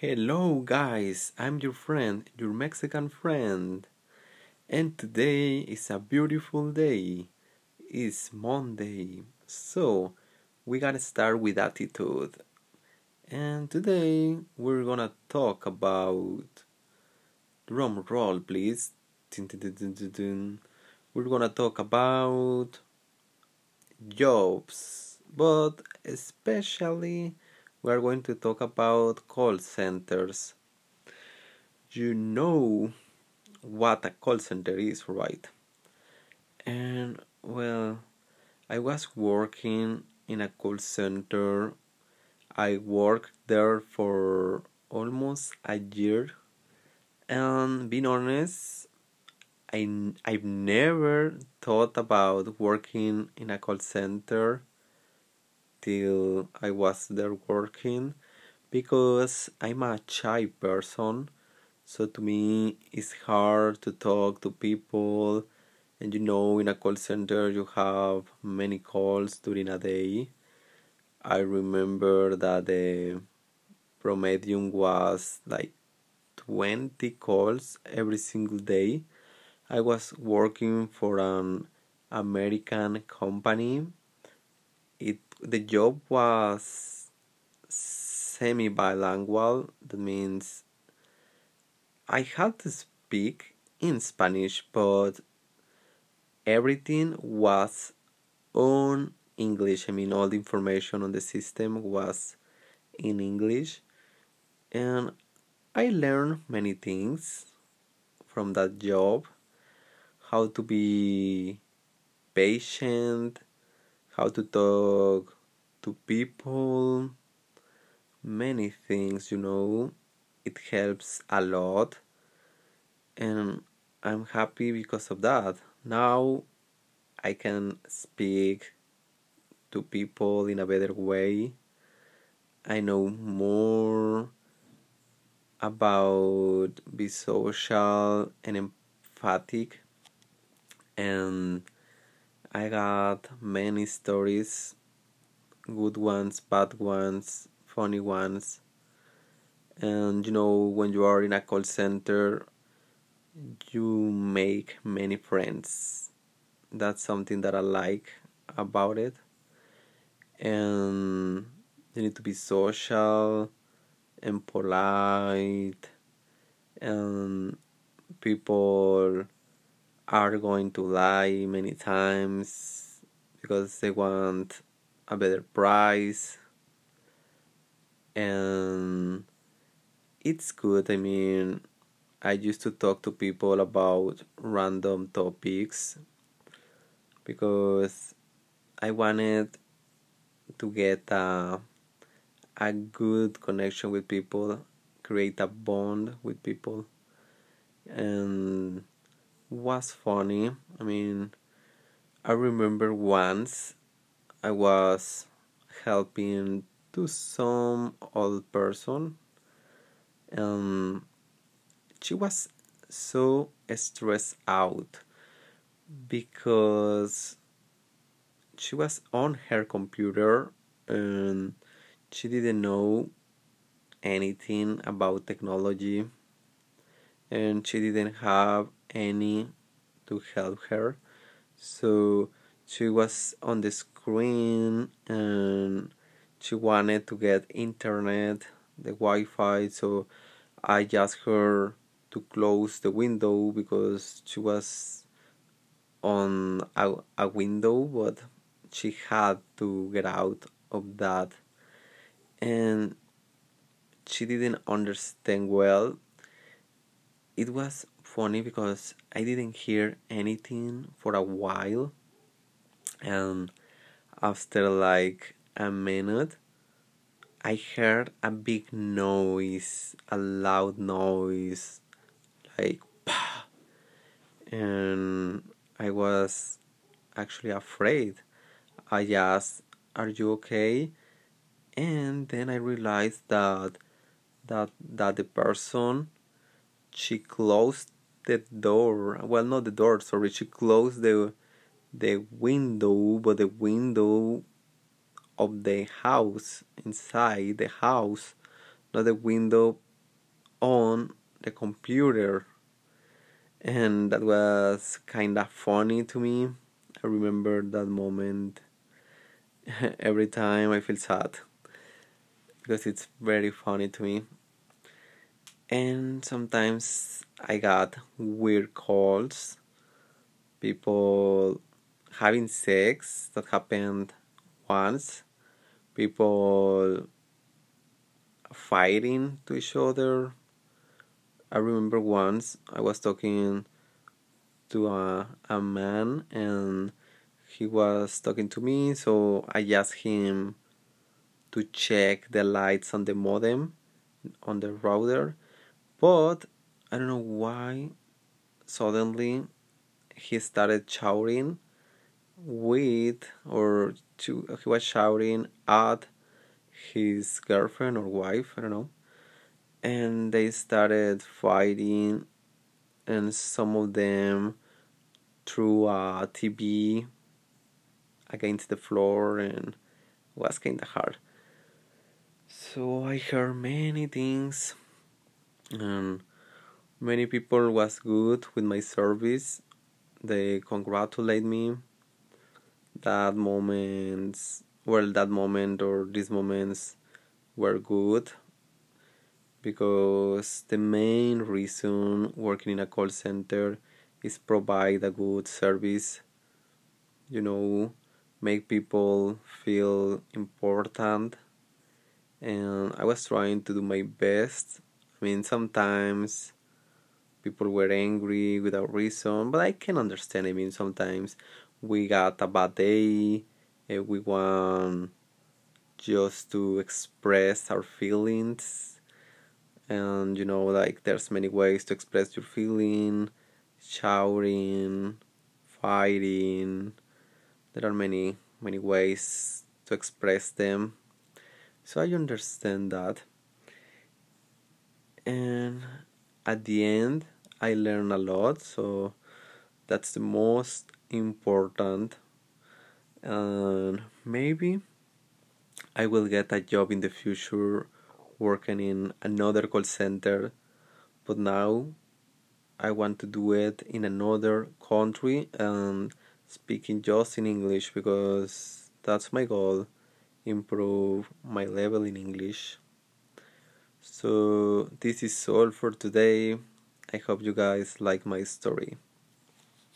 Hello, guys, I'm your friend, your Mexican friend, and today is a beautiful day. It's Monday, so we gotta start with attitude. And today we're gonna talk about drum roll, please. We're gonna talk about jobs, but especially we are going to talk about call centers. You know what a call center is, right? And well, I was working in a call center. I worked there for almost a year, and being honest, I I've never thought about working in a call center till I was there working because I'm a shy person. So to me, it's hard to talk to people. And you know, in a call center, you have many calls during a day. I remember that the promedium was like 20 calls every single day. I was working for an American company. The job was semi bilingual. That means I had to speak in Spanish, but everything was on English. I mean, all the information on the system was in English, and I learned many things from that job how to be patient how to talk to people, many things, you know. It helps a lot, and I'm happy because of that. Now I can speak to people in a better way. I know more about be social and emphatic and I got many stories good ones, bad ones, funny ones. And you know, when you are in a call center, you make many friends. That's something that I like about it. And you need to be social and polite, and people are going to lie many times because they want a better price. And it's good. I mean i used to talk to people about random topics because i wanted to get a, a good connection with people create a bond with people. And was funny. I mean, I remember once I was helping to some old person and she was so stressed out because she was on her computer and she didn't know anything about technology and she didn't have any to help her. So she was on the screen and she wanted to get internet, the Wi Fi. So I asked her to close the window because she was on a, a window, but she had to get out of that. And she didn't understand well. It was funny because I didn't hear anything for a while, and after like a minute, I heard a big noise, a loud noise, like Pah! and I was actually afraid. I asked, "Are you okay?" And then I realized that that that the person she closed the door. Well, not the door. Sorry, she closed the the window, but the window of the house inside the house, not the window on the computer and that was kind of funny to me i remember that moment every time i feel sad because it's very funny to me and sometimes i got weird calls people having sex that happened once people fighting to each other. I remember once I was talking to a, a man and he was talking to me, so I asked him to check the lights on the modem on the router, but I don't know why suddenly he started shouting with or to, he was shouting at his girlfriend or wife, I don't know. And they started fighting, and some of them threw a TV against the floor, and was kind of hard. So I heard many things, and many people was good with my service. They congratulate me. That moments well that moment or these moments were good because the main reason working in a call center is provide a good service you know make people feel important and i was trying to do my best i mean sometimes people were angry without reason but i can understand. I mean sometimes we got a bad day and we want just to express our feelings. And you know like there's many ways to express your feeling. Shouting fighting. There are many many ways to express them. So i understand that and at the end i learn a lot so that's the most important and maybe I will get a job in the future working in another call center, but now I want to do it in another country and speaking just in English because that's my goal improve my level in English. So, this is all for today. I hope you guys like my story.